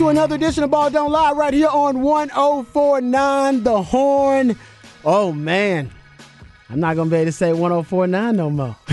To another edition of Ball Don't Lie right here on 1049 The Horn. Oh, man. I'm not going to be able to say 1049 no more.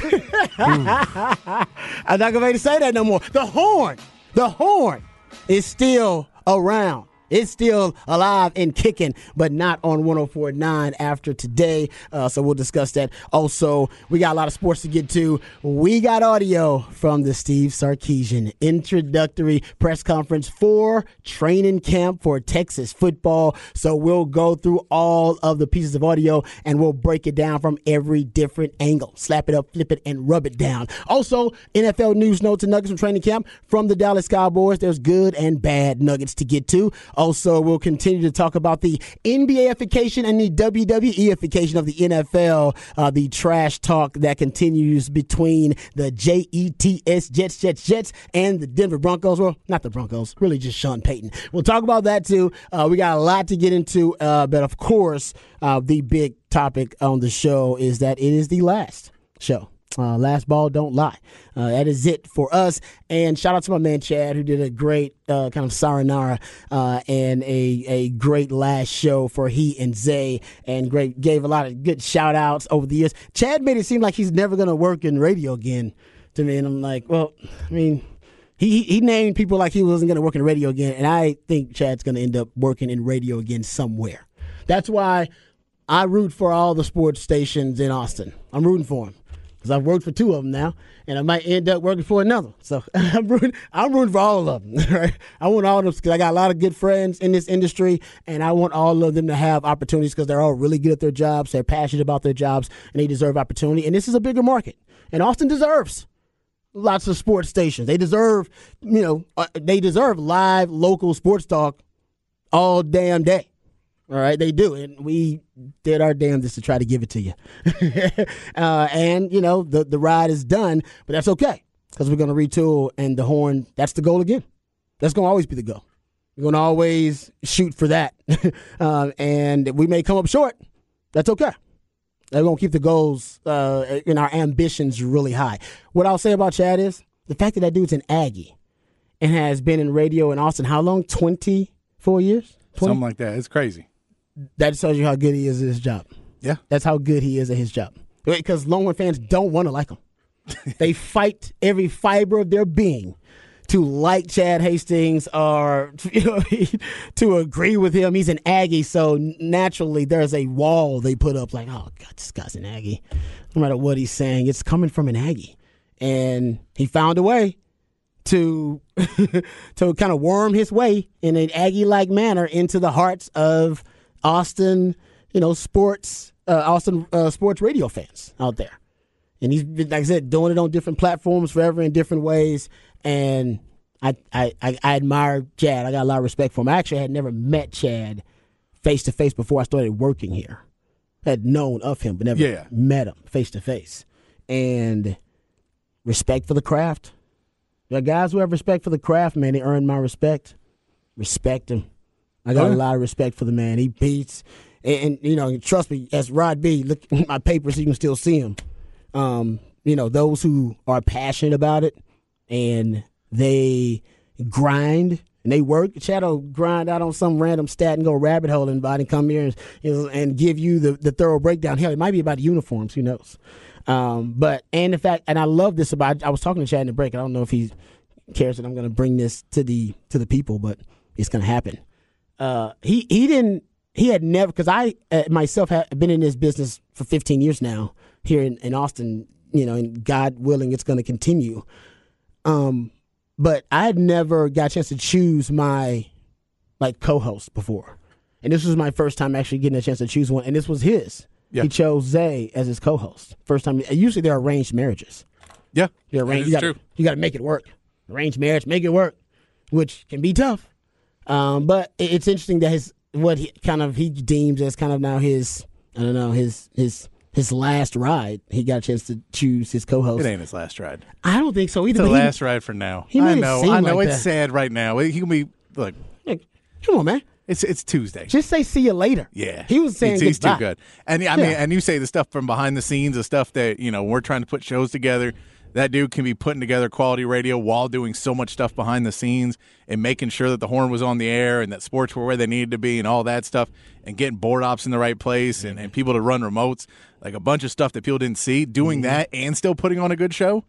I'm not going to be able to say that no more. The Horn, the Horn is still around. It's still alive and kicking, but not on 1049 after today. Uh, so we'll discuss that. Also, we got a lot of sports to get to. We got audio from the Steve Sarkisian introductory press conference for training camp for Texas football. So we'll go through all of the pieces of audio and we'll break it down from every different angle. Slap it up, flip it, and rub it down. Also, NFL news notes and nuggets from training camp from the Dallas Cowboys. There's good and bad nuggets to get to. Also, we'll continue to talk about the NBAification and the WWEification of the NFL, uh, the trash talk that continues between the JETS, Jets, Jets, Jets, and the Denver Broncos. Well, not the Broncos, really just Sean Payton. We'll talk about that too. Uh, we got a lot to get into, uh, but of course, uh, the big topic on the show is that it is the last show uh, last ball don't lie. Uh, that is it for us. And shout out to my man Chad, who did a great uh, kind of saranara uh, and a a great last show for he and Zay, and great gave a lot of good shout outs over the years. Chad made it seem like he's never going to work in radio again to me, and I'm like, well, I mean. He, he named people like he wasn't going to work in radio again, and I think Chad's going to end up working in radio again somewhere. That's why I root for all the sports stations in Austin. I'm rooting for them because I've worked for two of them now, and I might end up working for another. So I'm rooting, I'm rooting for all of them. Right? I want all of them because I got a lot of good friends in this industry, and I want all of them to have opportunities because they're all really good at their jobs. They're passionate about their jobs, and they deserve opportunity. And this is a bigger market, and Austin deserves lots of sports stations. They deserve, you know, uh, they deserve live local sports talk all damn day. All right, they do, and we did our damnedest to try to give it to you. uh, and you know, the the ride is done, but that's okay because we're going to retool, and the horn. That's the goal again. That's going to always be the goal. We're going to always shoot for that, uh, and we may come up short. That's okay. Going to keep the goals uh, and our ambitions really high. What I'll say about Chad is the fact that that dude's an Aggie and has been in radio in Austin how long? Twenty four years. 20? Something like that. It's crazy that tells you how good he is at his job. Yeah. That's how good he is at his job. Because Longhorn fans don't want to like him. they fight every fiber of their being to like Chad Hastings or you know, to agree with him. He's an Aggie, so naturally there's a wall they put up like, oh, God, this guy's an Aggie. No matter what he's saying, it's coming from an Aggie. And he found a way to to kind of worm his way in an Aggie like manner into the hearts of – Austin, you know, sports, uh, Austin uh, sports radio fans out there. And he's been, like I said, doing it on different platforms forever in different ways. And I, I, I, I admire Chad. I got a lot of respect for him. I actually had never met Chad face to face before I started working here. I had known of him, but never yeah. met him face to face. And respect for the craft. The guys who have respect for the craft, man, they earn my respect. Respect him. I got a lot of respect for the man. He beats, and, and, you know, trust me, as Rod B, look at my papers, you can still see him. Um, you know, those who are passionate about it and they grind and they work. Shadow grind out on some random stat and go rabbit hole and and come here and, and give you the, the thorough breakdown. Hell, it might be about uniforms. Who knows? Um, but and the fact, and I love this about. I was talking to Chad in the break. I don't know if he cares that I'm going to bring this to the to the people, but it's going to happen uh, he he didn't he had never because I uh, myself have been in this business for 15 years now here in, in Austin. You know, and God willing, it's going to continue. Um, but I had never got a chance to choose my like co-host before, and this was my first time actually getting a chance to choose one, and this was his. Yeah. He chose Zay as his co-host. First time. Usually they're arranged marriages. Yeah, they're arranged. You got you got to make it work. Arranged marriage, make it work, which can be tough. Um, but it's interesting that his what he kind of he deems as kind of now his I don't know his his his last ride. He got a chance to choose his co-host. It ain't his last ride. I don't think so either. It's the last ride for now. I know. I know. Like it's that. sad right now. He can be look. come on, man. It's it's Tuesday. Just say see you later. Yeah, he was saying he's, he's too good. And I mean, and you say the stuff from behind the scenes, the stuff that you know we're trying to put shows together. That dude can be putting together quality radio while doing so much stuff behind the scenes and making sure that the horn was on the air and that sports were where they needed to be and all that stuff and getting board ops in the right place and, and people to run remotes. Like a bunch of stuff that people didn't see. Doing mm-hmm. that and still putting on a good show.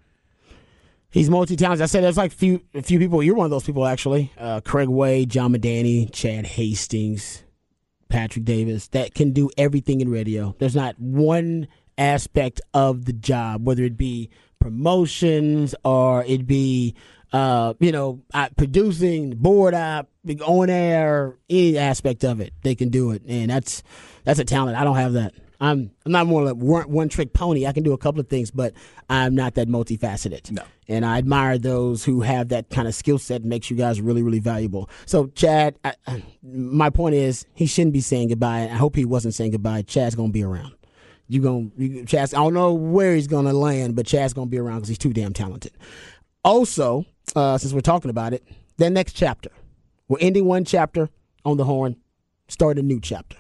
He's multi-talented. I said there's like few a few people. You're one of those people actually. Uh, Craig Way, John Medani, Chad Hastings, Patrick Davis that can do everything in radio. There's not one aspect of the job, whether it be promotions or it'd be uh, you know producing, board up, on air, any aspect of it, they can do it, and that's that's a talent. I don't have that. I'm I'm not more like one, one trick pony. I can do a couple of things, but I'm not that multifaceted. No. And I admire those who have that kind of skill set. Makes you guys really really valuable. So Chad, I, my point is he shouldn't be saying goodbye. I hope he wasn't saying goodbye. Chad's gonna be around. You gonna you, Chad's. I don't know where he's gonna land, but Chad's gonna be around because he's too damn talented. Also, uh, since we're talking about it, the next chapter. We're ending one chapter on the horn, start a new chapter,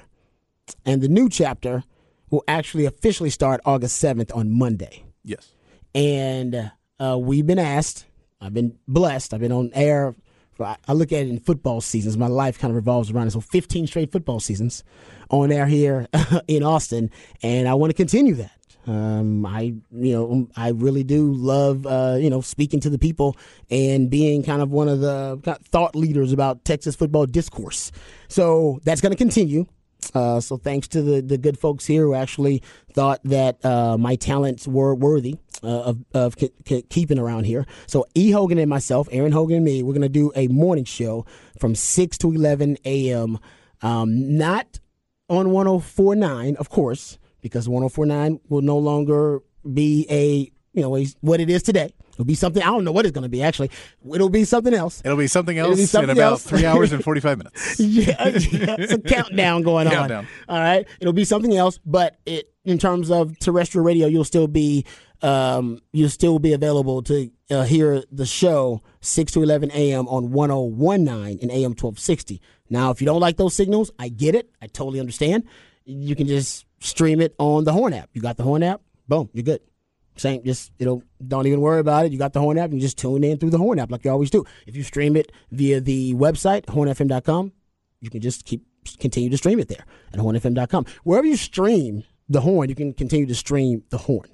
and the new chapter will actually officially start August 7th on Monday. Yes. And uh, we've been asked, I've been blessed, I've been on air. I look at it in football seasons. My life kind of revolves around it. So 15 straight football seasons on air here in Austin, and I want to continue that. Um, I, you know, I really do love, uh, you know, speaking to the people and being kind of one of the thought leaders about Texas football discourse. So that's going to continue. Uh, so thanks to the, the good folks here who actually thought that uh, my talents were worthy of, of k- k- keeping around here. So E. Hogan and myself, Aaron Hogan and me, we're going to do a morning show from 6 to 11 a.m. Um, not on 1049, of course, because 1049 will no longer be a, you know, what it is today. It'll be something. I don't know what it's going to be. Actually, it'll be something else. It'll be something else be something in about else. three hours and forty five minutes. yeah, yeah, it's a countdown going countdown. on. All right, it'll be something else. But it, in terms of terrestrial radio, you'll still be, um, you'll still be available to uh, hear the show six to eleven a.m. on one zero oh one nine and AM twelve sixty. Now, if you don't like those signals, I get it. I totally understand. You can just stream it on the Horn app. You got the Horn app. Boom, you're good. Same, just you know, don't even worry about it. You got the Horn app, you just tune in through the Horn app like you always do. If you stream it via the website hornfm.com, you can just keep continue to stream it there at hornfm.com. Wherever you stream the Horn, you can continue to stream the Horn.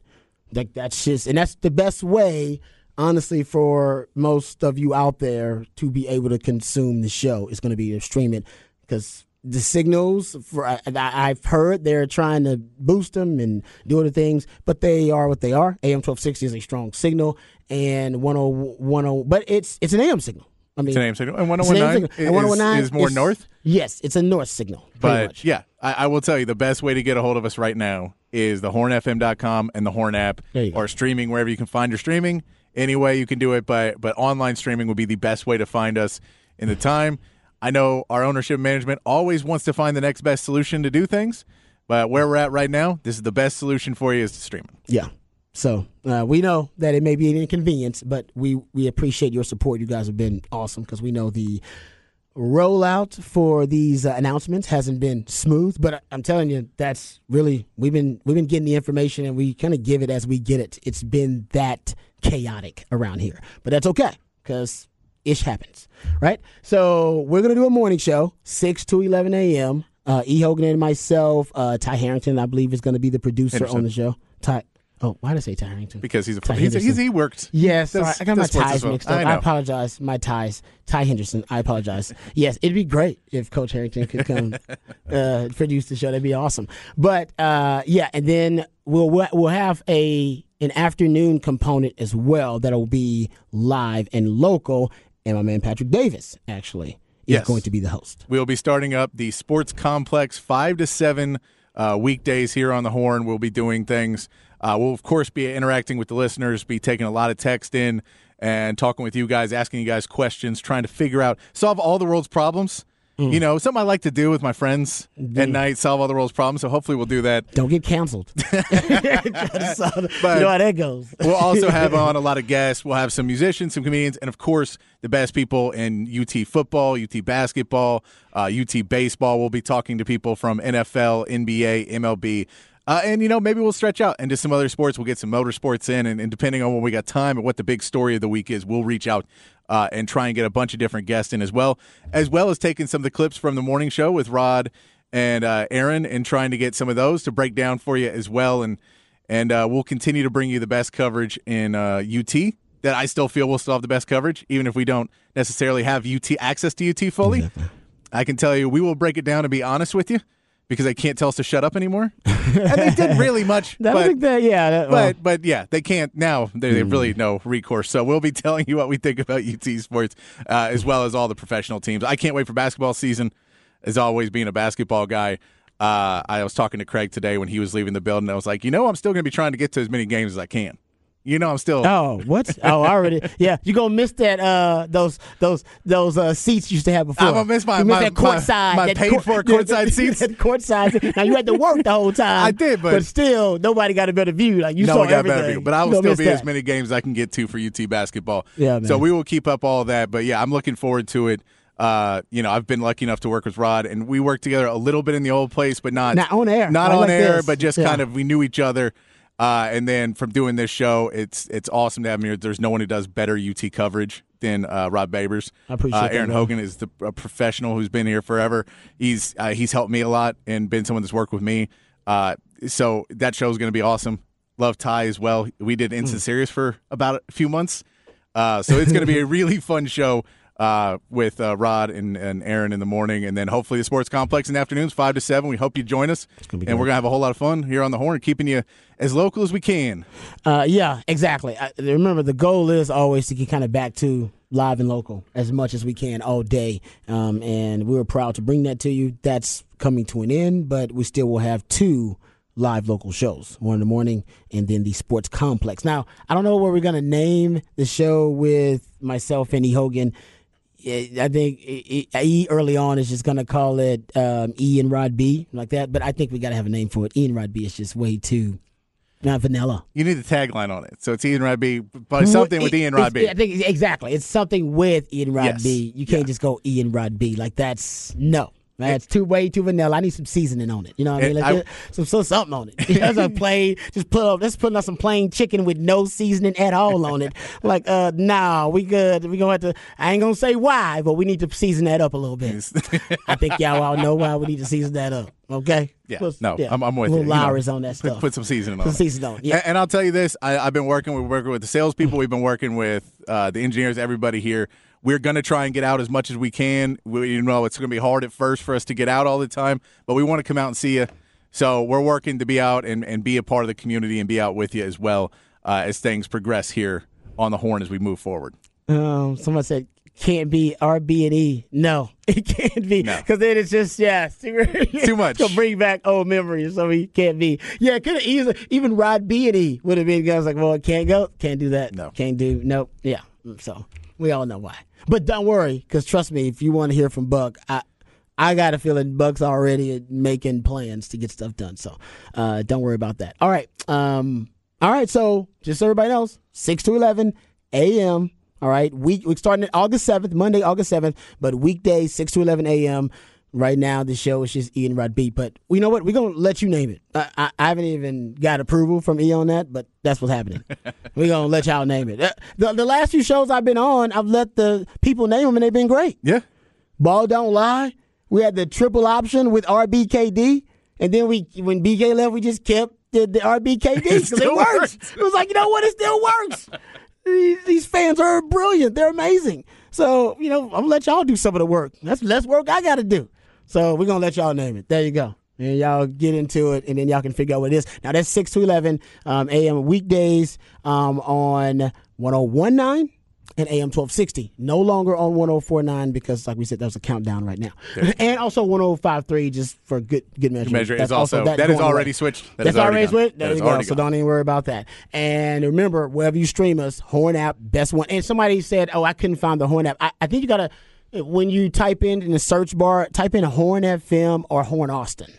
Like that's just, and that's the best way, honestly, for most of you out there to be able to consume the show. Is going to be to stream it because the signals for I, have heard they're trying to boost them and do other things, but they are what they are. AM twelve sixty is a strong signal, and 1010, but it's it's an AM signal. I mean, it's an AM signal, and 1019 is, and oh is more is, north. Yes, it's a north signal. But much. yeah, I, I, will tell you the best way to get a hold of us right now is the hornfm.com and the Horn app, or streaming wherever you can find your streaming. Any way you can do it, but but online streaming would be the best way to find us in the time. I know our ownership management always wants to find the next best solution to do things, but where we're at right now, this is the best solution for you is to stream. Yeah. So uh, we know that it may be an inconvenience, but we we appreciate your support. You guys have been awesome because we know the rollout for these uh, announcements hasn't been smooth. But I'm telling you, that's really we've been we've been getting the information and we kind of give it as we get it. It's been that chaotic around here, but that's okay because ish happens, right? So we're gonna do a morning show, six to eleven a.m. Uh, e. Hogan and myself, uh, Ty Harrington, I believe, is going to be the producer Henderson. on the show. Ty, oh, why did I say Ty Harrington? Because he's a Ty he's, he's, he worked. Yes, I got my ties mixed up. I, I, apologize. My ties. Ty Henderson. I apologize. yes, it'd be great if Coach Harrington could come uh, produce the show. That'd be awesome. But uh, yeah, and then we'll we'll have a an afternoon component as well that'll be live and local and my man Patrick Davis actually is yes. going to be the host. We'll be starting up the Sports Complex five to seven uh, weekdays here on the Horn. We'll be doing things. Uh, we'll of course be interacting with the listeners, be taking a lot of text in and talking with you guys, asking you guys questions, trying to figure out solve all the world's problems. Mm. You know, something I like to do with my friends mm. at night, solve all the world's problems. So hopefully we'll do that. Don't get canceled. but you know how that goes. we'll also have on a lot of guests. We'll have some musicians, some comedians, and of course the best people in UT football, UT basketball, uh, UT baseball. We'll be talking to people from NFL, NBA, MLB. Uh, and, you know, maybe we'll stretch out into some other sports. We'll get some motorsports in. And, and depending on when we got time and what the big story of the week is, we'll reach out uh, and try and get a bunch of different guests in as well, as well as taking some of the clips from the morning show with Rod and uh, Aaron and trying to get some of those to break down for you as well. And and uh, we'll continue to bring you the best coverage in UT uh, that I still feel we'll still have the best coverage, even if we don't necessarily have UT access to UT fully. I can tell you, we will break it down and be honest with you because they can't tell us to shut up anymore. and they did really much. that, but, that, yeah, that, well. but but yeah, they can't now. They, they have really no recourse. So we'll be telling you what we think about UT sports uh, as well as all the professional teams. I can't wait for basketball season. As always, being a basketball guy. Uh, I was talking to Craig today when he was leaving the building. I was like, you know, I'm still going to be trying to get to as many games as I can. You know, I'm still. Oh, what? Oh, I already. Yeah, you gonna miss that? Uh, those those those uh seats you used to have before. I'm gonna miss my you miss my, that courtside, my, my that paid court, for courtside seats. That courtside. Now you had to work the whole time. I did, but, but still, nobody got a better view. Like you no saw one got everything. a better view. But I will still be miss as many games as I can get to for UT basketball. Yeah, man. So we will keep up all that. But yeah, I'm looking forward to it. Uh, you know, I've been lucky enough to work with Rod, and we worked together a little bit in the old place, but not Not on air. not I on like air, this. but just Yeah. kind of we knew each other. Uh, and then from doing this show, it's it's awesome to have him here. There's no one who does better UT coverage than uh, Rod Babers. I appreciate uh, Aaron man. Hogan is the a professional who's been here forever. He's uh, he's helped me a lot and been someone that's worked with me. Uh, so that show is going to be awesome. Love Ty as well. We did. Instant Series for about a few months. Uh, so it's going to be a really fun show uh, with uh, Rod and, and Aaron in the morning, and then hopefully the Sports Complex in the afternoons, five to seven. We hope you join us, and we're going to have a whole lot of fun here on the Horn, keeping you as local as we can. Uh, yeah, exactly. I, remember, the goal is always to get kind of back to live and local as much as we can all day. Um, and we are proud to bring that to you. That's coming to an end, but we still will have two live local shows one in the morning and then the sports complex. Now, I don't know what we're going to name the show with myself and E. Hogan. I think E E- early on is just going to call it um, E and Rod B like that, but I think we got to have a name for it. E and Rod B is just way too not vanilla. You need the tagline on it, so it's Ian Rod B, but something with Ian Rod B. I think exactly. It's something with Ian Rod Yes. B. You can't Yeah. just go Ian Rod B. Like that's no. That's too way too vanilla. I need some seasoning on it. You know what I mean? Like I- some, some something on it. That's a plain. Just put up. Let's put on some plain chicken with no seasoning at all on it. Like, uh, nah, we good. We gonna have to. I ain't gonna say why, but we need to season that up a little bit. I think y'all all know why we need to season that up. Okay? Yeah, Put- no, I'm, I'm with little you. you know. Lowry's on that Put- stuff. Put, some seasoning on Put seasoning on. Yeah. And, and I'll tell you this: I, I've been working. We're working with the salespeople. We've been working with uh, the engineers. Everybody here. We're going to try and get out as much as we can. We, you know, it's going to be hard at first for us to get out all the time, but we want to come out and see you. So we're working to be out and, and be a part of the community and be out with you as well uh, as things progress here on the Horn as we move forward. Um, someone said can't be RB and E. No, it can't be No. because then it's just yeah, Too much. Gonna bring back old memories, so he can't be. Yeah, could have easily even Rod B and E would have been guys like, well, it can't go, can't do that, No. can't do, nope, yeah. So we all know why, but don't worry, because trust me, if you want to hear from Buck, I. I got a feeling Buck's already making plans to get stuff done, so uh, don't worry about that. All right, um, all right. So just so everybody knows, six to eleven a.m. All right, week we're starting August seventh, Monday, August seventh, but weekdays six to eleven a.m. Right now, the show is just Ian Rod B. But you know what? We're gonna let you name it. I, I, I haven't even got approval from E on that, but that's what's happening. we're gonna let y'all name it. Uh, The, the last few shows I've been on, I've let the people name them, and they've been great. Yeah. Ball don't lie. We had the triple option with RBKD, and then we when BK left, we just kept the, the RBKD because it still works. works. It was like you know what, it still works. these, these fans are brilliant. They're amazing. So you know, I'm gonna let y'all do some of the work. That's less work I got to do. So we're gonna let y'all name it. There you go. And y'all get into it, and then y'all can figure out what it is. Now that's six to eleven um, a.m. weekdays um, on 1019 and AM 1260. No longer on 1049 because, like we said, there's a countdown right now. and also 1053 just for good good measure. Measure is That's also, that is going away. already switched. That That's is already gone. switched. That you go. already So don't even worry about that. And remember, wherever you stream us, Horn app, best one. And somebody said, "Oh, I couldn't find the Horn app." I, I think you gotta when you type in in the search bar, type in Horn FM or Horn Austin.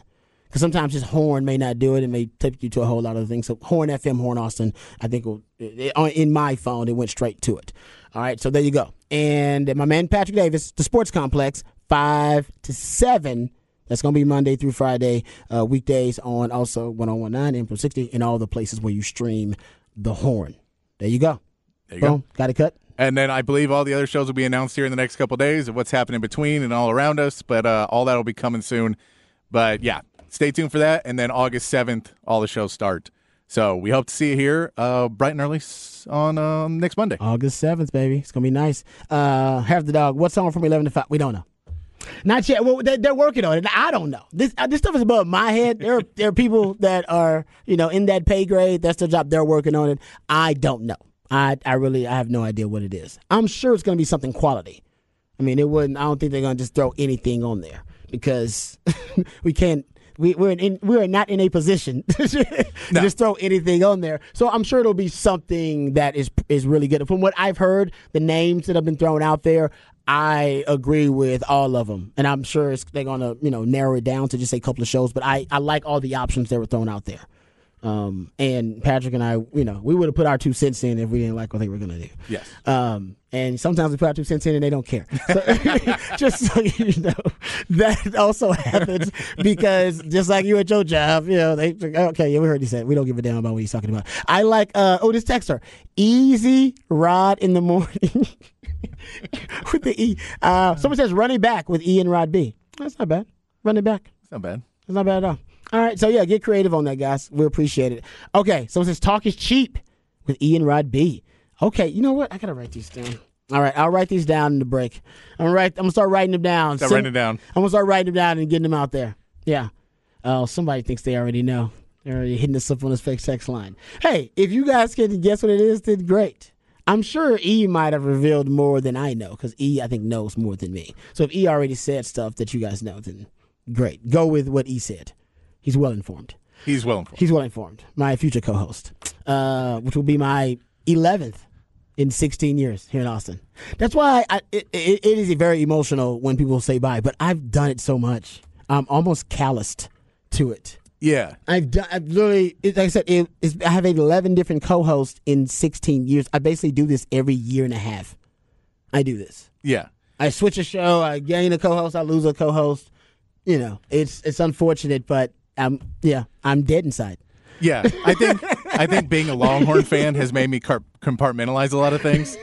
Because sometimes just Horn may not do it. It may take you to a whole lot of things. So Horn FM, Horn Austin, I think will, it, in my phone, it went straight to it. All right, so there you go. And my man Patrick Davis, the Sports Complex, 5 to 7 That's going to be Monday through Friday, uh, weekdays on also 1019 Info 60 and all the places where you stream the horn. There you go. There you Boom. go. Got it cut. And then I believe all the other shows will be announced here in the next couple of days of what's happening between and all around us. But uh, all that will be coming soon. But yeah, stay tuned for that. And then August 7th, all the shows start. So we hope to see you here uh, bright and early on uh, next Monday. August 7th, baby. It's going to be nice. Uh, have the dog. What's on from 11 to 5? We don't know. Not yet. Well, they, are working on it. I don't know. This uh, this stuff is above my head. There are, there are people that are you know in that pay grade. That's their job. They're working on it. I don't know. I I really I have no idea what it is. I'm sure it's going to be something quality. I mean, it wouldn't. I don't think they're going to just throw anything on there because we can't. We, we're in, we're not in a position to no. just throw anything on there. So I'm sure it'll be something that is is really good. From what I've heard, the names that have been thrown out there, I agree with all of them, and I'm sure they're gonna you know narrow it down to just a couple of shows. But I I like all the options that were thrown out there. Um, and Patrick and I, you know, we would have put our two cents in if we didn't like what they were going to do. Yes. Um, and sometimes we put our two cents in and they don't care. So, just so you know, that also happens because just like you at your job, you know, they okay, yeah, we heard you say we don't give a damn about what he's talking about. I like uh oh this texter, easy rod in the morning with the E. Uh, someone says running back with E and Rod B. That's not bad. Running back. It's not bad. It's not bad at all. All right, so yeah, get creative on that, guys. We appreciate it. Okay, so it says talk is cheap with Ian Rod B. Okay, you know what? I gotta write these down. All right, I'll write these down in the break. I'm gonna write. I'm gonna start writing them down. Start writing them down. I'm gonna start writing them down and getting them out there. Yeah. Oh, somebody thinks they already know. They're already hitting us up on this fake sex line. Hey, if you guys can guess what it is, then great. I'm sure E might have revealed more than I know because E, I think, knows more than me. So if E already said stuff that you guys know, then great. Go with what E said. He's well informed. He's well informed. He's well informed. My future co-host, uh, which will be my eleventh in 16 years here in Austin. That's why I, it, it, it is very emotional when people say bye, but I've done it so much. I'm almost calloused to it. Yeah, I've done. I've literally, like I said, it, I have 11 different co-hosts in 16 years. I basically do this every year and a half. I do this. Yeah, I switch a show. I gain a co-host. I lose a co-host. You know, it's it's unfortunate, but I'm yeah, I'm dead inside. Yeah, I think I think being a Longhorn fan has made me compartmentalize a lot of things.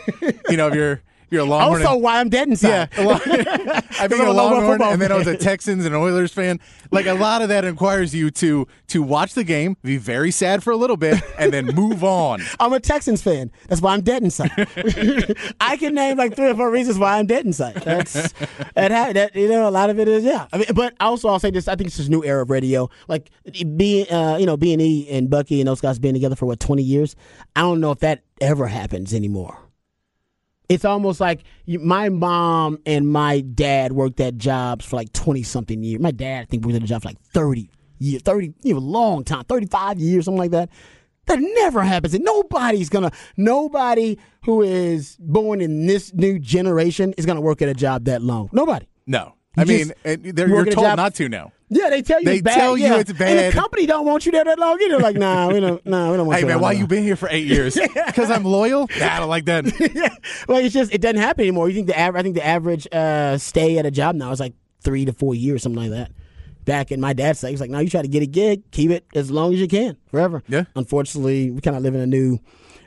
You know, if you're you're a Longhorn. Also, why I'm dead inside. Yeah, I being a Longhorn, and then I was a Texans and Oilers fan. Like a lot of that requires you to to watch the game, be very sad for a little bit, and then move on. I'm a Texans fan. That's why I'm dead inside. I can name like three or four reasons why I'm dead inside. That's that, that you know a lot of it is yeah. I mean, but also I'll say this. I think it's this new era of radio. Like being uh, you know B and E and Bucky and those guys being together for what 20 years. I don't know if that ever happens anymore it's almost like my mom and my dad worked at jobs for like 20 something years. My dad, I think, worked at a job for like 30 years, 30, you know, long time, 35 years, something like that. That never happens. And nobody's going to, nobody who is born in this new generation is going to work at a job that long. Nobody. No. I mean, you're told not to now. Yeah, they tell you they it's bad. tell yeah. you it's bad. And the company don't want you there that long either. Like, nah, we don't. Nah, we don't want. Hey you man, why you been here for eight years? Because I'm loyal. Nah, I don't like that. yeah. Well, it's just it doesn't happen anymore. You think the average? I think the average uh, stay at a job now is like three to four years, something like that. Back in my dad's day, he's like, "No, you try to get a gig, keep it as long as you can, forever." Yeah. Unfortunately, we kind of live in a new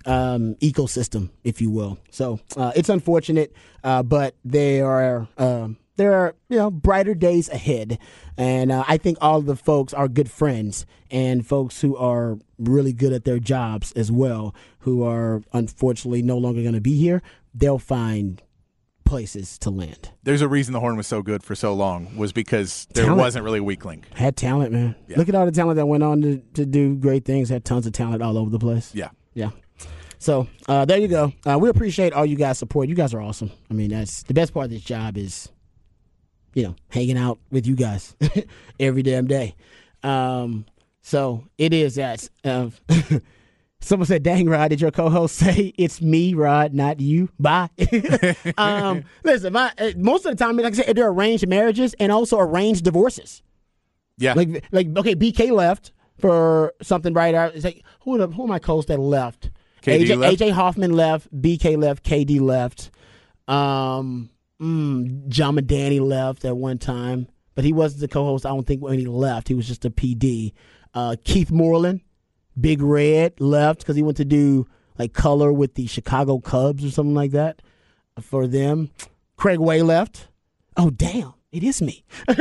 um, ecosystem, if you will. So uh, it's unfortunate, uh, but there are. Um, there are you know brighter days ahead, and uh, I think all the folks are good friends and folks who are really good at their jobs as well, who are unfortunately no longer going to be here. They'll find places to land. There's a reason the horn was so good for so long was because there talent. wasn't really a weak link. Had talent, man. Yeah. Look at all the talent that went on to, to do great things. Had tons of talent all over the place. Yeah, yeah. So uh, there you go. Uh, we appreciate all you guys' support. You guys are awesome. I mean, that's the best part of this job is you know, hanging out with you guys every damn day. Um, so it is that. Uh, someone said, "Dang, Rod, did your co-host say it's me, Rod, not you?" Bye. um, listen, my, uh, most of the time, like I said, they're arranged marriages and also arranged divorces. Yeah, like like okay, BK left for something right. It's like who the, who are my co-hosts that left? KD AJ, left? AJ Hoffman left. BK left. KD left. Um, Mm, John Danny left at one time. but he wasn't the co-host. I don't think when he left, he was just a PD. Uh, Keith Moreland, Big Red, left because he went to do like color with the Chicago Cubs or something like that for them. Craig Way left. Oh damn. It is me. now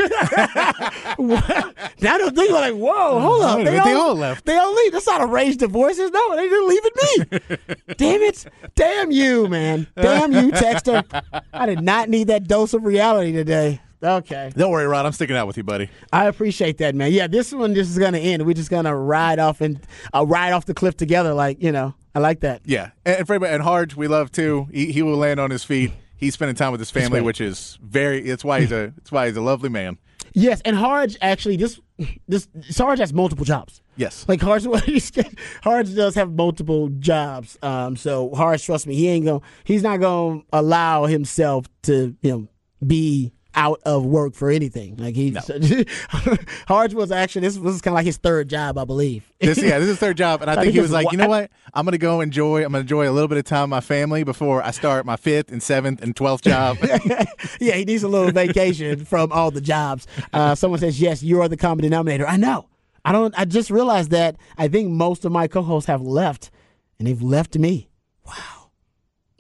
they're like, whoa, hold up. They, they all, all, left. They all leave. That's not arranged divorces. No, they just leaving me. Damn it. Damn you, man. Damn you, Texter. I did not need that dose of reality today. Okay. Don't worry, Rod. I'm sticking out with you, buddy. I appreciate that, man. Yeah, this one just is gonna end. We're just gonna ride off and uh, ride off the cliff together, like you know. I like that. Yeah, and and Harge, we love too. He, he will land on his feet. He's spending time with his family, which is very. That's why he's a. That's why he's a lovely man. Yes, and Harge actually this this Sarge has multiple jobs. Yes, like Harge, Harge does have multiple jobs. Um, so Harge, trust me, he ain't gonna. He's not gonna allow himself to you know be out of work for anything. Like he, no. Harge was actually this was kind of like his third job, I believe. This, yeah, this is his third job, and I, I think, think he was like, you know what, I'm gonna go enjoy. I'm gonna enjoy a little bit of time with my family before I start my fifth and seventh and twelfth job. yeah, he needs a little vacation from all the jobs. Uh, someone says, yes, you are the common denominator. I know. I don't. I just realized that I think most of my co-hosts have left, and they've left me. Wow,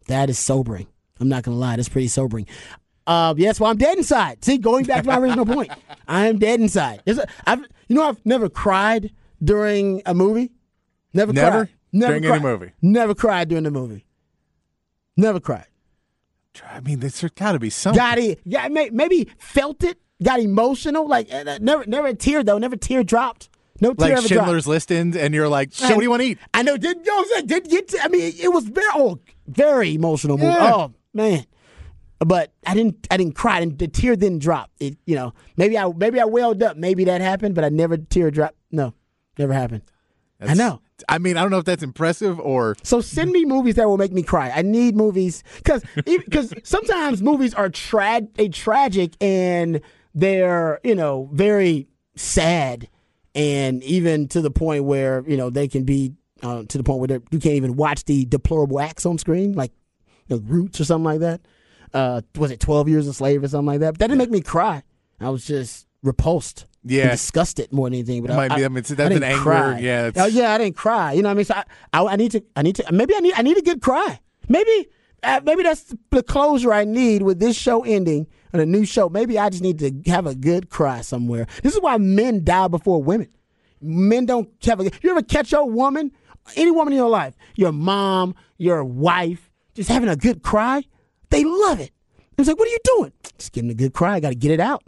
that is sobering. I'm not gonna lie, that's pretty sobering. Uh, yes, well, I'm dead inside. See, going back to my original point, I am dead inside. A, I've, you know, I've never cried during a movie. Never, never cried. Never during cried. any movie. Never cried during the movie. Never cried. I mean, there's got to be something. Got it. Yeah, maybe felt it. Got emotional. Like uh, never, never a tear though. Never tear dropped. No tear like Schindler's List ends, and you're like, so "What do you want to eat?" I know. Did you know? Did get? I mean, it was very, oh, very emotional movie. Yeah. Oh man, but I didn't I didn't cry and the tear didn't drop. It you know maybe I maybe I welled up maybe that happened but I never tear dropped. No, never happened. That's, I know. I mean I don't know if that's impressive or so send me movies that will make me cry. I need movies because because sometimes movies are tra- a tragic and they're you know very sad and even to the point where you know they can be uh, to the point where you can't even watch the deplorable acts on screen like you know, Roots or something like that uh, was it 12 years a slave or something like that? But that didn't make me cry. I was just repulsed. Yeah, disgusted more than anything. But it I, might be. I mean, that's I an anger. Cry. Yeah, oh, yeah. I didn't cry. You know what I mean? So I, I, I, need to. I need to. Maybe I need. I need a good cry. Maybe. Uh, maybe that's the closure I need with this show ending and a new show. Maybe I just need to have a good cry somewhere. This is why men die before women. Men don't have a. You ever catch your woman, any woman in your life, your mom, your wife, just having a good cry? They love it. It's like, what are you doing? Just giving a good cry. I got to get it out.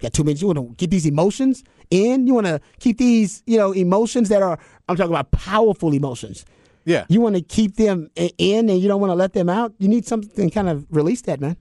got two minutes. You want to get these emotions in. You want to keep these, you know, emotions that are. I'm talking about powerful emotions. Yeah. You want to keep them in, and you don't want to let them out. You need something kind of release that, man.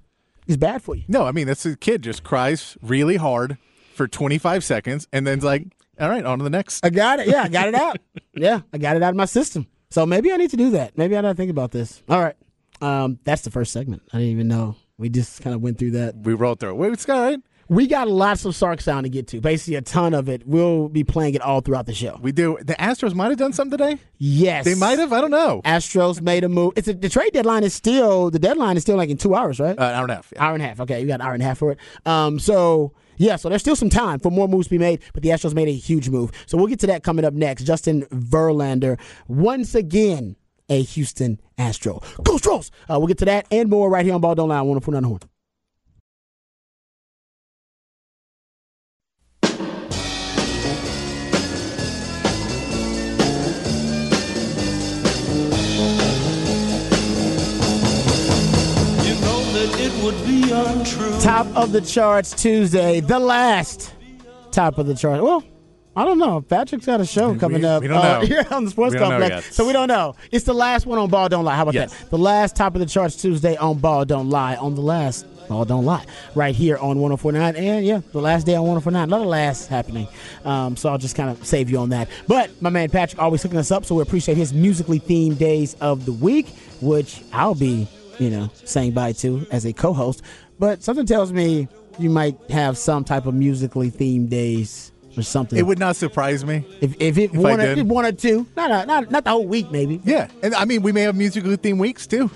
It's bad for you. No, I mean that's a kid just cries really hard for 25 seconds, and then's like, all right, on to the next. I got it. Yeah, I got it out. yeah, I got it out of my system. So maybe I need to do that. Maybe I got to think about this. All right. Um, that's the first segment. I didn't even know we just kind of went through that. We rolled through it. Wait, it's all right. We got lots of Sark sound to get to. Basically, a ton of it. We'll be playing it all throughout the show. We do. The Astros might have done something today. Yes, they might have. I don't know. Astros made a move. It's a, the trade deadline is still the deadline is still like in two hours, right? Uh, an hour and a half. Yeah. Hour and a half. Okay, you got an hour and a half for it. Um, so yeah, so there's still some time for more moves to be made, but the Astros made a huge move. So we'll get to that coming up next. Justin Verlander once again a Houston Astro. Go Stros! Uh, we'll get to that and more right here on Ball Don't Lie. I want to put it on the horn. Top of the charts Tuesday, the last top of the charts. Well, I don't know. Patrick's got a show coming we, up we uh, here on the Sports Complex, so we don't know. It's the last one on Ball Don't Lie. How about yes. that? The last top of the charts Tuesday on Ball Don't Lie. On the last Ball Don't Lie, right here on 104.9, and yeah, the last day on 104.9. Another last happening. Um, so I'll just kind of save you on that. But my man Patrick always hooking us up, so we appreciate his musically themed days of the week, which I'll be, you know, saying bye to as a co-host. But something tells me you might have some type of musically themed days or something. It would not surprise me if if it if one, or, one or two, not a, not not the whole week, maybe. Yeah, and I mean we may have musically themed weeks too.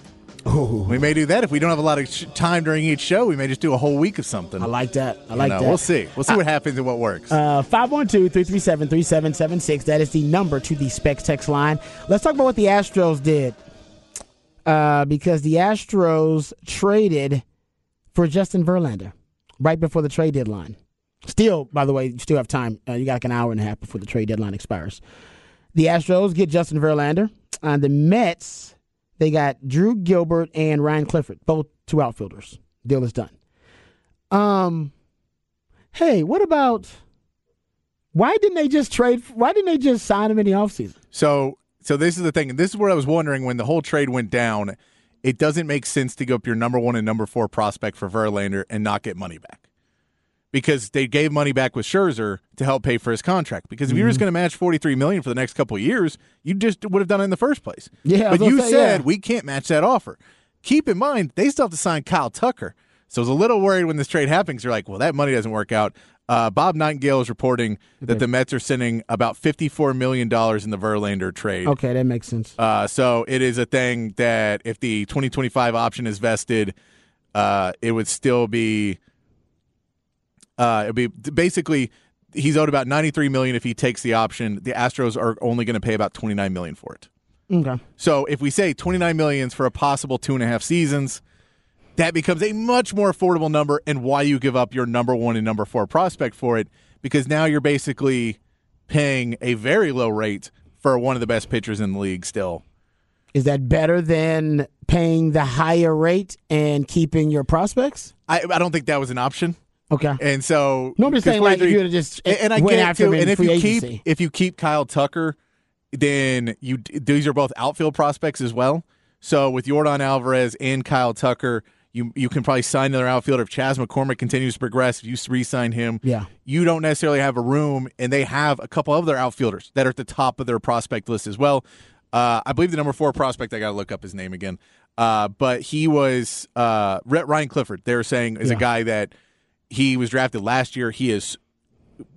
Ooh. We may do that if we don't have a lot of sh- time during each show. We may just do a whole week of something. I like that. I like you know, that. We'll see. We'll see what happens and what works. Uh, 512 337 3776. That is the number to the Specs text line. Let's talk about what the Astros did. Uh, because the Astros traded for Justin Verlander right before the trade deadline. Still, by the way, you still have time. Uh, you got like an hour and a half before the trade deadline expires. The Astros get Justin Verlander. And the Mets, they got Drew Gilbert and Ryan Clifford, both two outfielders. Deal is done. Um, hey, what about why didn't they just trade? Why didn't they just sign him in the offseason? So, so this is the thing, and this is what I was wondering when the whole trade went down. It doesn't make sense to go up your number one and number four prospect for Verlander and not get money back because they gave money back with Scherzer to help pay for his contract. Because if mm-hmm. you were just going to match forty three million for the next couple of years, you just would have done it in the first place. Yeah, but you say, said yeah. we can't match that offer. Keep in mind they still have to sign Kyle Tucker. So I was a little worried when this trade happens. You're like, well, that money doesn't work out. Uh, Bob Nightingale is reporting that okay. the Mets are sending about $54 million in the Verlander trade. Okay, that makes sense. Uh, so it is a thing that if the 2025 option is vested, uh, it would still be uh, it'd be basically he's owed about 93 million if he takes the option. The Astros are only going to pay about 29 million for it. Okay. So if we say 29 millions for a possible two and a half seasons, that becomes a much more affordable number. And why you give up your number one and number four prospect for it? Because now you're basically paying a very low rate for one of the best pitchers in the league still. Is that better than paying the higher rate and keeping your prospects? I, I don't think that was an option. Okay. And so nobody's saying like if you would just and, and I went after too, him and if you agency. keep if you keep Kyle Tucker, then you these are both outfield prospects as well. So with Yordan Alvarez and Kyle Tucker, you you can probably sign another outfielder if Chas McCormick continues to progress. If you re-sign him, yeah, you don't necessarily have a room, and they have a couple other outfielders that are at the top of their prospect list as well. Uh, I believe the number four prospect. I got to look up his name again. Uh, but he was uh, Ryan Clifford. They were saying is yeah. a guy that he was drafted last year. He is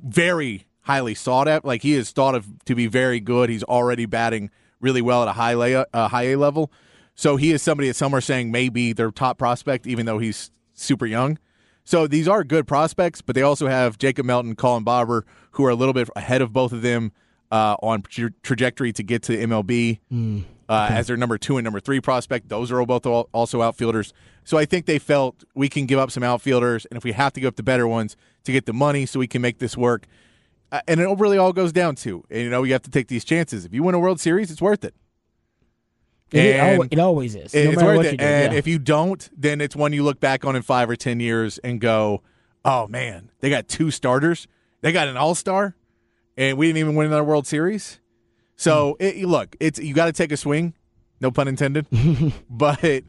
very highly sought at. Like he is thought of to be very good. He's already batting really well at a high lay, uh, high A level. So he is somebody that some are saying may be their top prospect, even though he's super young. So these are good prospects, but they also have Jacob Melton, Colin Barber, who are a little bit ahead of both of them uh, on tra- trajectory to get to MLB mm, uh, okay. as their number two and number three prospect. Those are both also outfielders. So I think they felt we can give up some outfielders, and if we have to give up the better ones to get the money, so we can make this work. Uh, and it really all goes down to, and, you know, you have to take these chances. If you win a World Series, it's worth it. It, it, always is. No it's worth it. Do, and yeah. if you don't, then it's one you look back on in five or ten years and go, "Oh man, they got two starters. They got an All Star, and we didn't even win another World Series." So it, look, it's you got to take a swing, no pun intended. but I,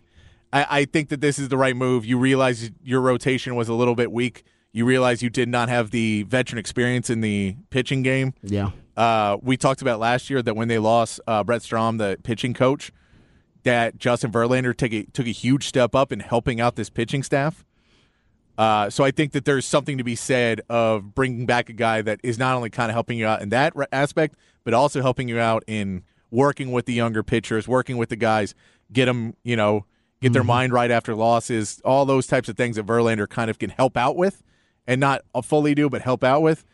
I think that this is the right move. You realize your rotation was a little bit weak. You realize you did not have the veteran experience in the pitching game. Yeah. Uh, we talked about last year that when they lost uh, Brent Strom, the pitching coach, that Justin Verlander took a, took a huge step up in helping out this pitching staff. Uh, so I think that there's something to be said of bringing back a guy that is not only kind of helping you out in that aspect, but also helping you out in working with the younger pitchers, working with the guys, get them, you know, get mm-hmm. their mind right after losses, all those types of things that Verlander kind of can help out with, and not fully do, but help out with.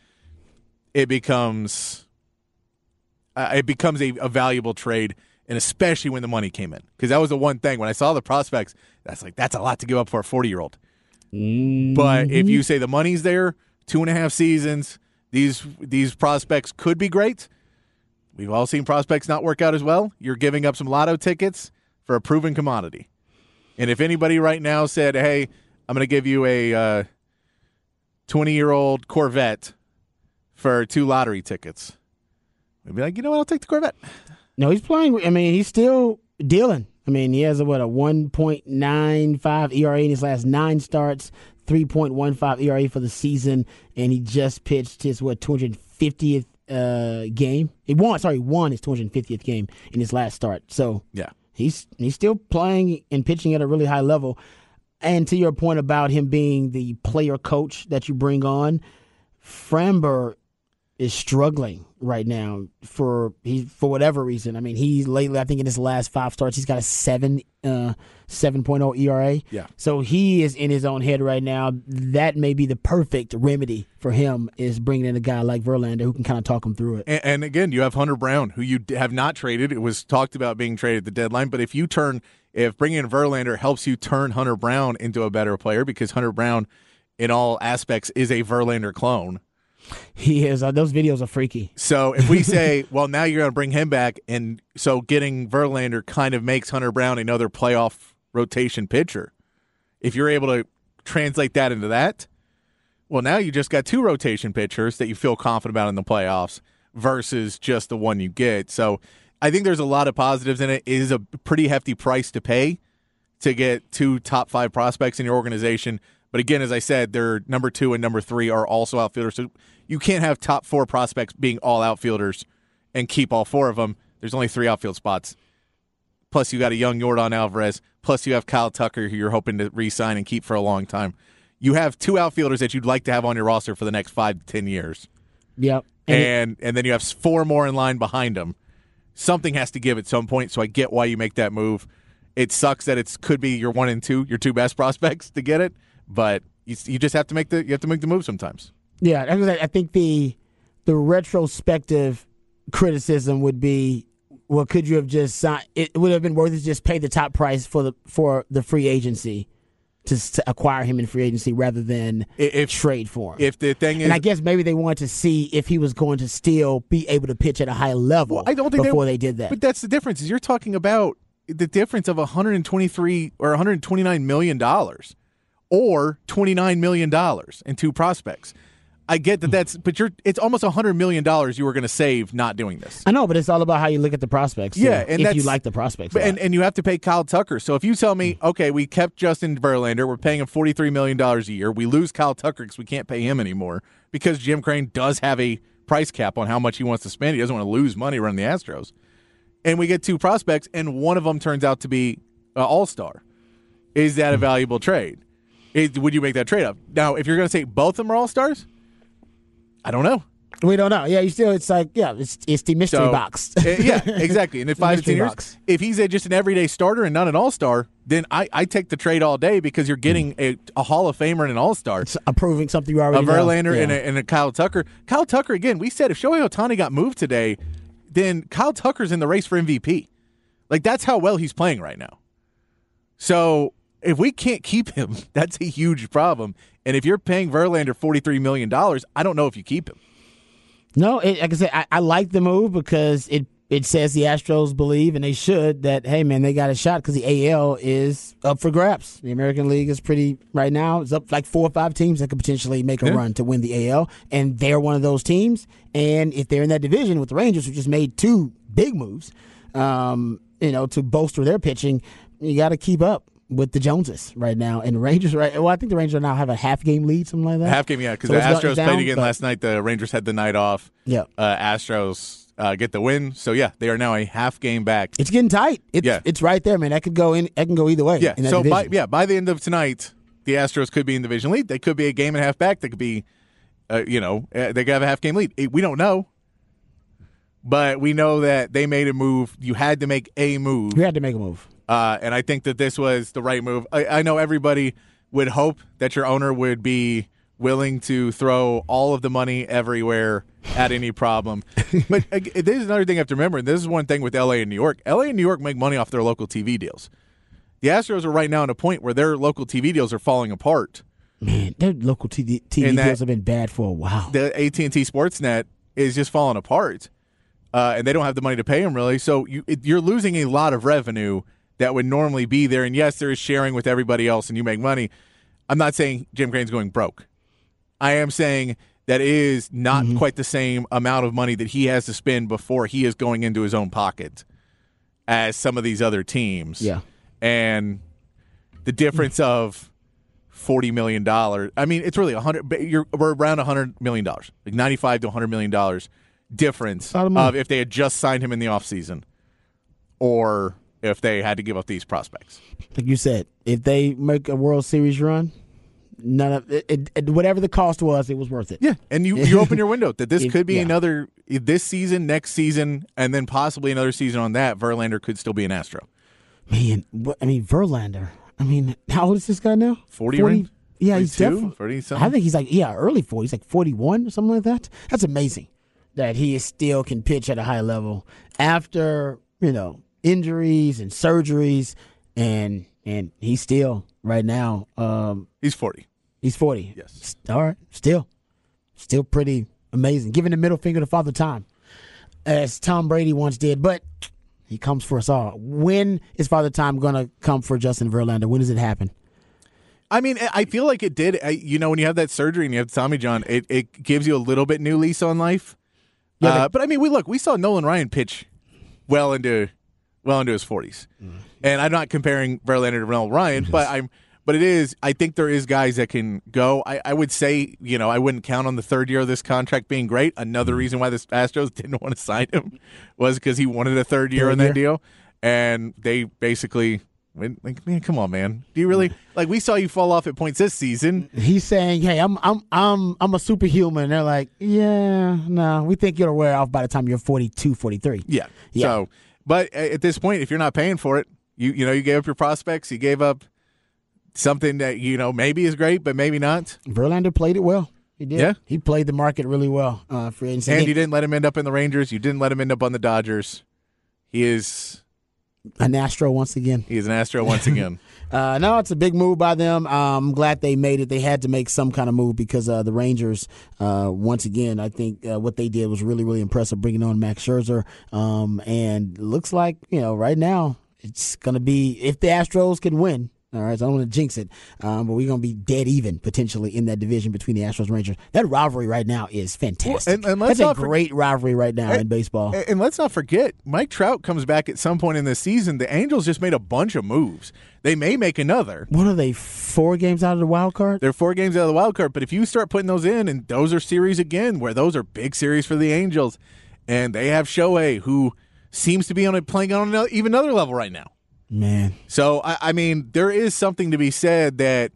It becomes uh, it becomes a, a, valuable trade, and especially when the money came in, because that was the one thing when I saw the prospects. That's like that's a lot to give up for a forty year old. Mm-hmm. But if you say the money's there, two and a half seasons, these these prospects could be great. We've all seen prospects not work out as well. You're giving up some lotto tickets for a proven commodity. And if anybody right now said, "Hey, I'm going to give you a 20 uh, year old Corvette for two lottery tickets," we'd be like, "You know what? I'll take the Corvette." No, he's playing. I mean, he's still dealing. I mean, he has a what a 1.95 ERA in his last nine starts, 3.15 ERA for the season, and he just pitched his what 250th uh, game. He won. Sorry, won his 250th game in his last start. So yeah, he's he's still playing and pitching at a really high level. And to your point about him being the player coach that you bring on, Framber is struggling right now for he for whatever reason. I mean, he's lately I think in his last five starts he's got a seven uh 7.0 ERA. Yeah. So he is in his own head right now. That may be the perfect remedy for him is bringing in a guy like Verlander who can kind of talk him through it. And, and again, you have Hunter Brown who you have not traded. It was talked about being traded at the deadline, but if you turn if bringing in Verlander helps you turn Hunter Brown into a better player because Hunter Brown in all aspects is a Verlander clone he is. Uh, those videos are freaky. So if we say, well, now you're going to bring him back, and so getting Verlander kind of makes Hunter Brown another playoff rotation pitcher. If you're able to translate that into that, well, now you just got two rotation pitchers that you feel confident about in the playoffs versus just the one you get. So I think there's a lot of positives in it. It is a pretty hefty price to pay to get two top five prospects in your organization. But again, as I said, their number two and number three are also outfielders. So you can't have top four prospects being all outfielders and keep all four of them. There's only three outfield spots. Plus, you got a young Yordan Alvarez. Plus, you have Kyle Tucker, who you're hoping to re-sign and keep for a long time. You have two outfielders that you'd like to have on your roster for the next five to ten years. Yep, and and, and then you have four more in line behind them. Something has to give at some point. So I get why you make that move. It sucks that it could be your one and two, your two best prospects to get it, but you, you just have to make the you have to make the move sometimes. Yeah, I think the the retrospective criticism would be, well, could you have just signed? It would have been worth it to just pay the top price for the for the free agency to, to acquire him in free agency rather than if, trade for him. If the thing is, and I guess maybe they wanted to see if he was going to still be able to pitch at a high level. Well, I don't think before they, they did that. But that's the difference. Is you're talking about the difference of 123 or 129 million dollars or 29 million dollars in two prospects. I get that hmm. that's, but you're, it's almost a hundred million dollars you were going to save not doing this. I know, but it's all about how you look at the prospects. Yeah, and if you like the prospects, and and you have to pay Kyle Tucker. So if you tell me, hmm. okay, we kept Justin Verlander, we're paying him forty three million dollars a year, we lose Kyle Tucker because we can't pay him anymore because Jim Crane does have a price cap on how much he wants to spend. He doesn't want to lose money running the Astros, and we get two prospects, and one of them turns out to be an All Star. Is that a hmm. valuable trade? Is, would you make that trade up? Now, if you're going to say both of them are All Stars I don't know. We don't know. Yeah, you still. It's like yeah, it's it's the mystery so, box. Eh, yeah, exactly. And in five to ten years, box. if he's a, just an everyday starter and not an all star, then I, I take the trade all day because you're getting a, a Hall of Famer and an all star. It's approving something you already a Verlander yeah. and, a, and a Kyle Tucker. Kyle Tucker again. We said if Shohei Ohtani got moved today, then Kyle Tucker's in the race for MVP. Like that's how well he's playing right now. So if we can't keep him, that's a huge problem. And if you're paying Verlander $43 million, I don't know if you keep him. No, it, like I said, I, I like the move because it it says the Astros believe, and they should, that, hey, man, they got a shot because the AL is up for grabs. The American League is pretty, right now, it's up like four or five teams that could potentially make a yeah. run to win the AL, and they're one of those teams. And if they're in that division with the Rangers, who just made two big moves, um, you know, to bolster their pitching, you got to keep up with the Joneses right now, and Rangers right. Well, I think the Rangers now have a half game lead, something like that. Half game, yeah, because so the Astros down, played again but, last night. The Rangers had the night off. Yeah, uh, Astros uh, get the win. So yeah, they are now a half game back. It's getting tight. It's, yeah, it's right there, man. That could go in. That can go either way. Yeah. so division. by yeah by the end of tonight, the Astros could be in division lead. They could be a game and a half back. They could be, uh, you know, uh, they could have a half game lead. We don't know. But we know that they made a move. You had to make a move. You had to make a move. Uh, and I think that this was the right move. I, I know everybody would hope that your owner would be willing to throw all of the money everywhere at any problem. but uh, this is another thing I have to remember. And this is one thing with LA and New York. LA and New York make money off their local TV deals. The Astros are right now at a point where their local TV deals are falling apart. Man, their local TV, TV deals have been bad for a while. The AT and T Sportsnet is just falling apart, uh, and they don't have the money to pay them really. So you, it, you're losing a lot of revenue that would normally be there. And yes, there is sharing with everybody else and you make money. I'm not saying Jim Crane's going broke. I am saying that is not mm-hmm. quite the same amount of money that he has to spend before he is going into his own pocket as some of these other teams. Yeah. And the difference of forty million dollars. I mean, it's really a hundred. You're we're around a hundred million dollars, like ninety-five to hundred million dollars difference of, of if they had just signed him in the offseason or if they had to give up these prospects. Like you said, if they make a World Series run, none of it, it, whatever the cost was, it was worth it. Yeah, and you you open your window that this could be yeah. another this season, next season, and then possibly another season on that. Verlander could still be an Astro. Man, what, I mean Verlander. I mean, how old is this guy now? 40, 40 Yeah, he's definitely. I think he's like yeah, early 40s, He's like 41 or something like that. That's amazing that he still can pitch at a high level after you know injuries and surgeries, and and he's still right now. Um, he's 40. He's 40. Yes. All right. Still, still pretty amazing. Giving the middle finger to Father Time, as Tom Brady once did, but he comes for us all. When is Father Time going to come for Justin Verlander? When does it happen? I mean, I feel like it did. You know, when you have that surgery and you have Tommy John, it, it gives you a little bit new lease on life. Yeah, uh, but I mean, we look, we saw Nolan Ryan pitch well into well into his 40s, mm-hmm. and I'm not comparing Verlander to Nolan Ryan, but I'm but it is. I think there is guys that can go. I, I, would say, you know, I wouldn't count on the third year of this contract being great. Another mm-hmm. reason why the Astros didn't want to sign him was because he wanted a third year third in that deal, and they basically like, man, come on, man. Do you really like? We saw you fall off at points this season. He's saying, "Hey, I'm, I'm, I'm, I'm a superhuman." they're like, "Yeah, no, we think you'll wear off by the time you're 42, 43." Yeah. yeah. So, but at this point, if you're not paying for it, you, you know, you gave up your prospects, you gave up something that you know maybe is great, but maybe not. Verlander played it well. He did. Yeah, he played the market really well uh, for And you didn't let him end up in the Rangers. You didn't let him end up on the Dodgers. He is an Astro once again. He is an Astro once again. uh, no, it's a big move by them. I'm glad they made it. They had to make some kind of move because uh, the Rangers, uh, once again, I think uh, what they did was really, really impressive, bringing on Max Scherzer. Um, and looks like you know right now it's going to be if the Astros can win, all right, so I don't want to jinx it, um, but we're going to be dead even potentially in that division between the Astros and Rangers. That rivalry right now is fantastic. Well, and, and That's a great rivalry right now and, in baseball. And, and let's not forget, Mike Trout comes back at some point in the season. The Angels just made a bunch of moves. They may make another. What are they? Four games out of the wild card. They're four games out of the wild card. But if you start putting those in, and those are series again, where those are big series for the Angels, and they have Shohei, who seems to be on a, playing on another, even another level right now. Man. So I, I, mean, there is something to be said that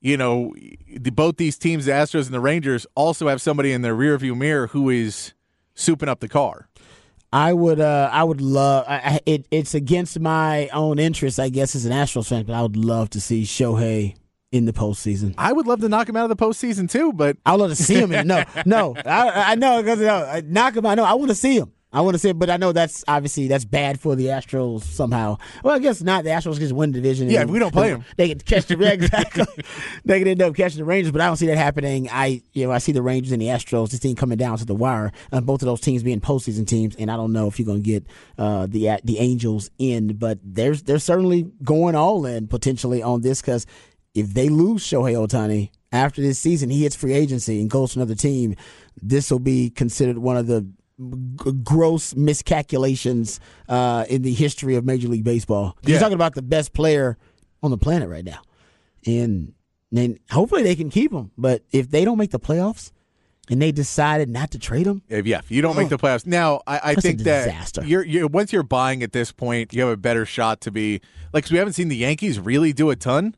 you know the, both these teams, the Astros and the Rangers, also have somebody in their rearview mirror who is souping up the car. I would, uh, I would love. I, it, it's against my own interest, I guess, as an Astros fan, but I would love to see Shohei in the postseason. I would love to knock him out of the postseason too, but I would love to see him. In, no, no, I, I know because no, knock him out. No, I want to see him. I want to say, but I know that's obviously that's bad for the Astros somehow. Well, I guess not. The Astros just win the division. Yeah, if we don't play them, they can catch the exactly. they can end up catching the Rangers, but I don't see that happening. I you know I see the Rangers and the Astros. This team coming down to the wire. Uh, both of those teams being postseason teams, and I don't know if you're going to get uh, the the Angels in, but there's they're certainly going all in potentially on this because if they lose Shohei Ohtani after this season, he hits free agency and goes to another team. This will be considered one of the g- gross miscalculations uh, in the history of Major League Baseball. Yeah. You're talking about the best player on the planet right now, and then hopefully they can keep him. But if they don't make the playoffs, and they decided not to trade him. If, yeah, if you don't make the playoffs now, I, I think that you're, you're, once you're buying at this point, you have a better shot to be like. Cause we haven't seen the Yankees really do a ton.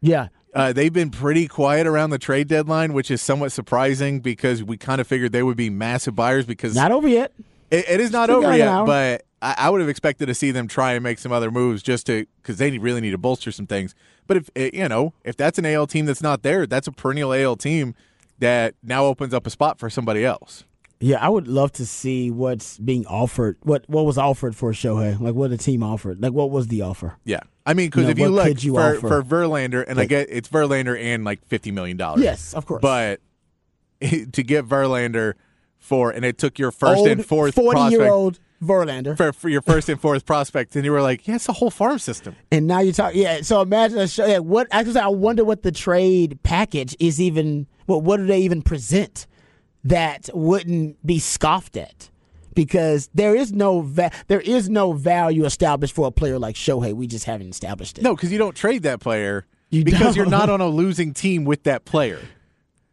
Yeah, uh, they've been pretty quiet around the trade deadline, which is somewhat surprising because we kind of figured they would be massive buyers. Because not over yet. it, it is not Still over yet, but I, I, would have expected to see them try and make some other moves just to because they really need to bolster some things. But if eh, you know if that's an AL team that's not there, that's a perennial AL team that now opens up a spot for somebody else. Yeah, I would love to see what's being offered. What what was offered for Shohei? Like what the team offered? Like what was the offer? Yeah, I mean, because you know, if you look you for, for Verlander, and like, I get it's Verlander and like fifty million dollars. Yes, of course. But to get Verlander for, and it took your first Old, and fourth forty year old Verlander for, for, your first and fourth prospect, and you were like, yeah, it's a whole farm system. And now you talk, yeah. So imagine uh, a show. Yeah, what actually, I wonder what the trade package is even. What what do they even present? that wouldn't be scoffed at because there is no va- there is no value established for a player like Shohei. We just haven't established it. No, because you don't trade that player you because don't. you're not on a losing team with that player.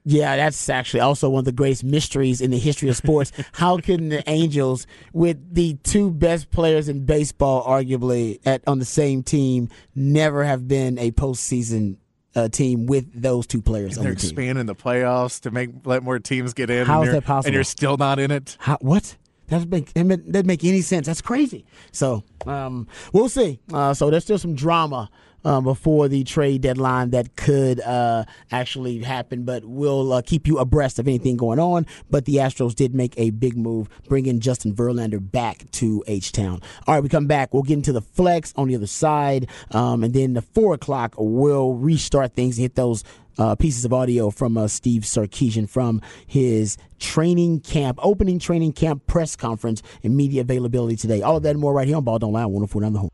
Yeah, that's actually also one of the greatest mysteries in the history of sports. How can the Angels, with the two best players in baseball, arguably at on the same team, never have been a postseason uh, team with those two players and on the team. expanding the playoffs to make let more teams get in. How is that possible? And you're still not in it. How, what? That make that make any sense. That's crazy. So um, we'll see. Uh, so there's still some drama uh, before the trade deadline that could uh, actually happen, but we'll uh, keep you abreast of anything going on. But the Astros did make a big move, bringing Justin Verlander back to H Town. All right, we come back. We'll get into the flex on the other side, um, and then the four o'clock we'll restart things and hit those uh, pieces of audio from uh, Steve Sarkisian from his training camp, opening training camp press conference and media availability today. All of that and more right here on Ball Don't Lie, 104 the Horn.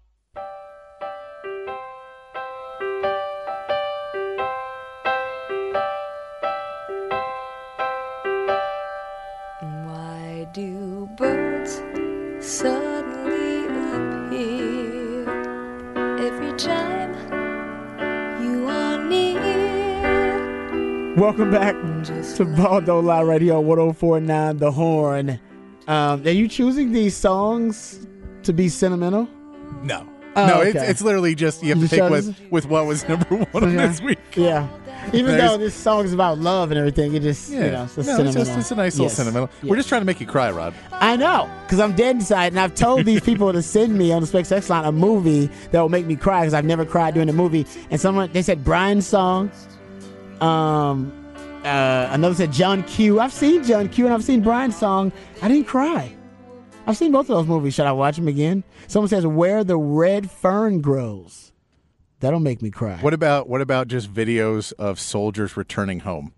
To Ball Don't Lie right here on 1049 The Horn. Um, are you choosing these songs to be sentimental? No. Oh, no, okay. it's, it's literally just you have to You pick chose- with, with what was number one on Yeah. this week. Yeah. Even There's- though this song is about love and everything, it just, Yeah, you know, it's a no, it's just it's a nice little Yes. sentimental. Yeah. We're just trying to make you cry, Rod. I know, because I'm dead inside, and I've told these people to send me on the Specs X line a movie that will make me cry because I've never cried during a movie. And someone they said Brian's song. Um, uh, another said John Q. I've seen John Q. and I've seen Brian's song. I didn't cry. I've seen both of those movies. Should I watch them again? Someone says Where the Red Fern Grows. That'll make me cry. What about what about just videos of soldiers returning home?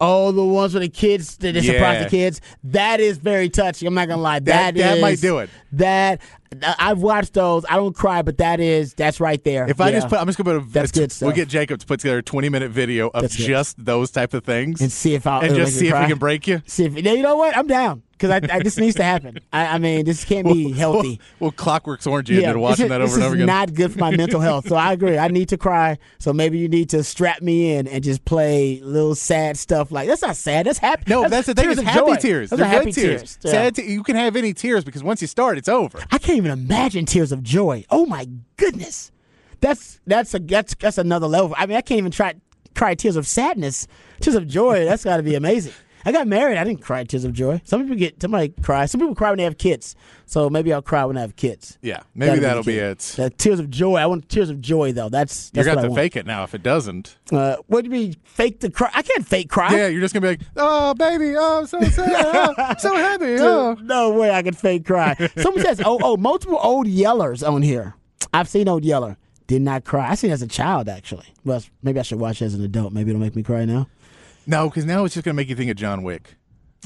Oh, the ones with the kids that they surprise the kids. That is very touching. I'm not gonna lie. That- that that might do it. That uh, I've watched those. I don't cry, but that is that's right there. If I just put, I'm just gonna put a, That's good stuff. We'll get Jacob to put together a 20 minute video of That's good. just those type of things and see if I and just see if we can break you. See if you know what I'm down because I, I this needs to happen. I, I mean this can't be healthy. We'll, clockworks orange you into this watching is- that over and over again is not good for my mental health. So I agree. I need to cry. So maybe you need to strap me in and just play little sad stuff like that's not sad. That's happy. no, that's, the thing. tears It's happy joy. tears. Those They're happy good tears. Yeah. Sad te- you can have any tears because once you start, it's over. I can't even imagine tears of joy. Oh my goodness, that's that's a that's that's another level. I mean, I can't even try cry tears of sadness. Tears of joy. That's got to be amazing. I got married. I didn't cry tears of joy. Some people get somebody cry. Some people cry when they have kids. So maybe I'll cry when I have kids. Yeah, maybe the that'll be it. The tears of joy. I want tears of joy though. That's You're that's gonna have to fake it now if it doesn't. Uh, what do you mean fake the cry? I can't fake cry. Yeah, you're just gonna be like, oh baby, oh I'm so sad, oh, so happy. Dude, Oh. no way I can fake cry. Someone says, oh, oh, multiple old yellers on here. I've seen old yeller. Did not cry. I seen it as a child actually. Well, maybe I should watch it as an adult. Maybe it'll make me cry now. No, because now it's just gonna make you think of John Wick.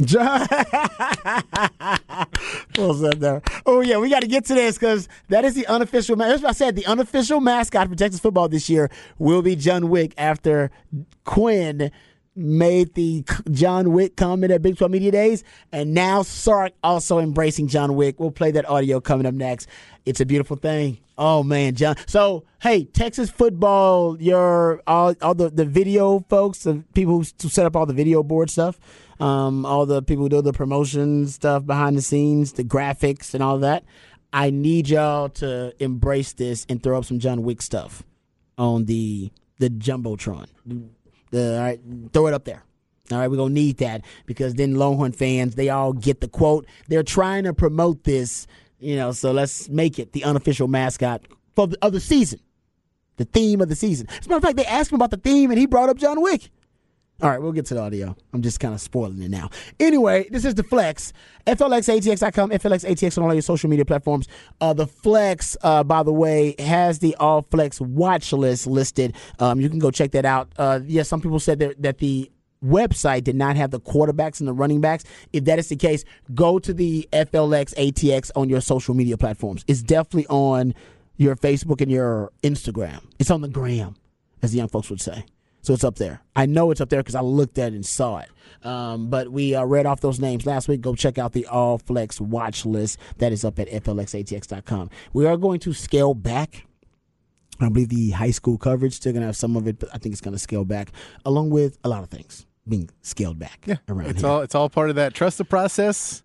There? Oh yeah, we got to get to this because that is the unofficial. That's what I said. The unofficial mascot for Texas football this year will be John Wick after Quinn made the John Wick comment at Big 12 Media Days, and now Sark also embracing John Wick. We'll play that audio coming up next. It's a beautiful thing. Oh man, John. So hey, Texas football, your all all the the video folks, the people who set up all the video board stuff, um, all the people who do the promotion stuff behind the scenes, the graphics and all that. I need y'all to embrace this and throw up some John Wick stuff on the the jumbotron. The, all right, throw it up there. All right, we're gonna need that because then Longhorn fans they all get the quote. They're trying to promote this, you know. So let's make it the unofficial mascot for the, of the season, the theme of the season. As a matter of fact, they asked him about the theme and he brought up John Wick. All right, we'll get to the audio. I'm just kind of spoiling it now. Anyway, this is the Flex. FLXATX.com, FLXATX on all your social media platforms. Uh, the Flex, uh, by the way, has the All Flex watch list listed. Um, you can go check that out. Uh, yes, some people said that, that the website did not have the quarterbacks and the running backs. If that is the case, go to the FLX ATX on your social media platforms. It's definitely on your Facebook and your Instagram. It's on the gram, as the young folks would say. So it's up there. I know it's up there because I looked at it and saw it. Um, but we uh, read off those names last week. Go check out the All Flex watch list that is up at FLXATX.com. We are going to scale back. I believe the high school coverage still gonna have some of it, but I think it's gonna scale back along with a lot of things being scaled back. Yeah, around it's here. all it's all part of that. Trust the process.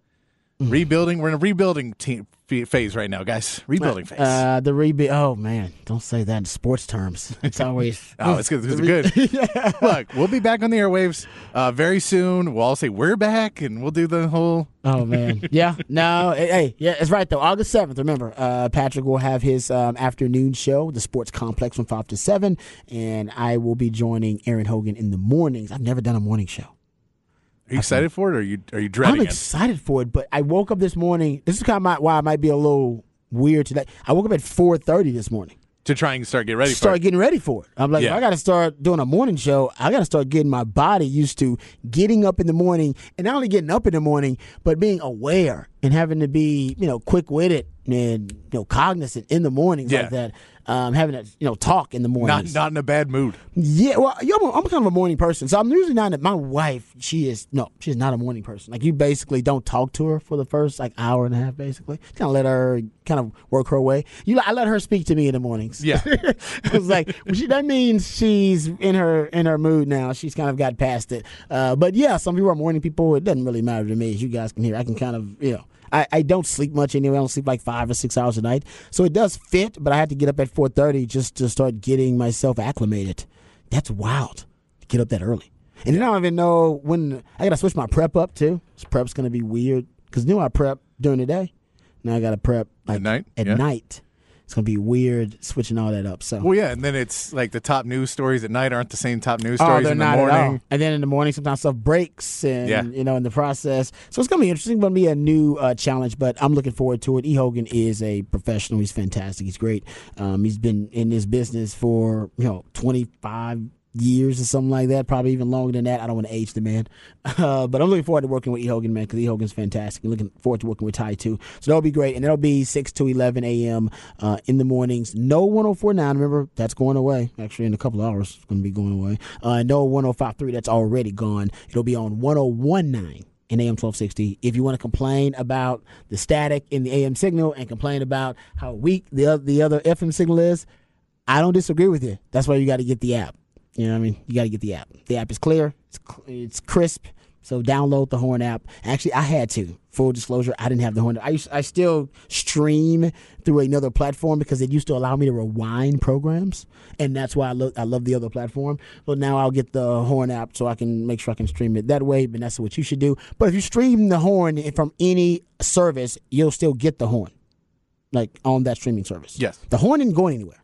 Rebuilding. We're in a rebuilding team phase right now, guys. Rebuilding phase. Uh, the rebuild. Oh man, don't say that in sports terms. It's always. oh, it's good. It's good. yeah. Look, we'll be back on the airwaves uh, very soon. We'll all say we're back, and we'll do the whole. Oh man, yeah. No, hey, yeah, it's right though. August seventh. Remember, uh, Patrick will have his um, afternoon show, the Sports Complex, from five to seven, and I will be joining Aaron Hogan in the mornings. I've never done a morning show. Are you excited for it, or are you are you dreading I'm excited for it, but I woke up this morning. This is kind of why I might be a little weird today. I woke up at four thirty this morning to try and start getting ready. Start getting ready for it. I'm like, yeah. I got to start doing a morning show. I got to start getting my body used to getting up in the morning, and not only getting up in the morning, but being aware and having to be, you know, quick witted and you know cognizant in the mornings yeah. like that um, having a you know talk in the morning. Not not in a bad mood. Yeah, well, I'm, I'm kind of a morning person, so I'm usually not. My wife, she is no, she's not a morning person. Like you basically don't talk to her for the first like hour and a half, basically. Kind of let her kind of work her way. You, I let her speak to me in the mornings. Yeah, I was like, she, that means she's in her in her mood now. She's kind of got past it. Uh, but yeah, some people are morning people. It doesn't really matter to me. As you guys can hear, I can kind of you know I, I don't sleep much anyway. I don't sleep like five or six hours a night, so it does fit. But I had to get up at four thirty just to start getting myself acclimated. That's wild to get up that early. And then I don't even know when I gotta switch my prep up too. This prep's gonna be weird because new I prep during the day. Now I gotta prep like at night. At yeah. night it's gonna be weird switching all that up. So well, yeah, and then it's like the top news stories at night aren't the same top news oh, stories oh, in the morning. And then in the morning, sometimes stuff breaks, and yeah. you know, in the process. So it's gonna be interesting. It's gonna be a new uh, challenge, but I'm looking forward to it. E Hogan is a professional. He's fantastic. He's great. Um, he's been in this business for you know 25 years or something like that, probably even longer than that. I don't want to age the man, uh, but I'm looking forward to working with E Hogan, man, because E Hogan's fantastic. I'm looking forward to working with Ty too. So that'll be great, and that'll be six to eleven a.m. Uh, in the mornings. No 104.9. Remember that's going away. Actually, in a couple hours, it's going to be going away. Uh, no 105.3. That's already gone. It'll be on 101.9 in AM 1260. If you want to complain about the static in the AM signal and complain about how weak the the other FM signal is, I don't disagree with you. That's why you got to get the app. You know what I mean? You got to get the app. The app is clear. It's it's crisp. So download the Horn app. Actually, I had to. Full disclosure, I didn't have the Horn. I used, I still stream through another platform because it used to allow me to rewind programs, and that's why I love I love the other platform. But now I'll get the Horn app so I can make sure I can stream it that way. But that's what you should do. But if you stream the Horn from any service, you'll still get the Horn, like on that streaming service. Yes, the Horn isn't going anywhere.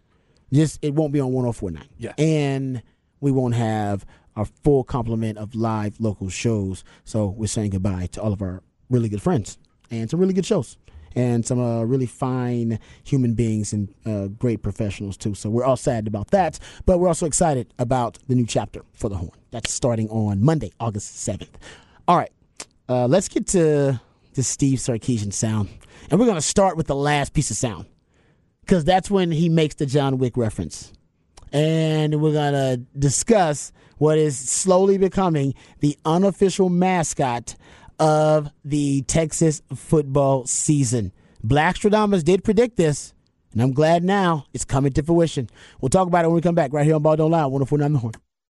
Just it won't be on 104.9. Yeah, and we won't have our full complement of live local shows. So we're saying goodbye to all of our really good friends and some really good shows and some uh, really fine human beings and uh, great professionals too. So we're all sad about that, but we're also excited about the new chapter for the Horn. That's starting on Monday, August seventh. All right, uh, let's get to the Steve Sarkisian sound, and we're gonna start with the last piece of sound because that's when he makes the John Wick reference and we're going to discuss what is slowly becoming the unofficial mascot of the Texas football season. Black Blackstradamus did predict this, and I'm glad now it's coming to fruition. We'll talk about it when we come back right here on Ball Don't Lie, 104.9 The Horn.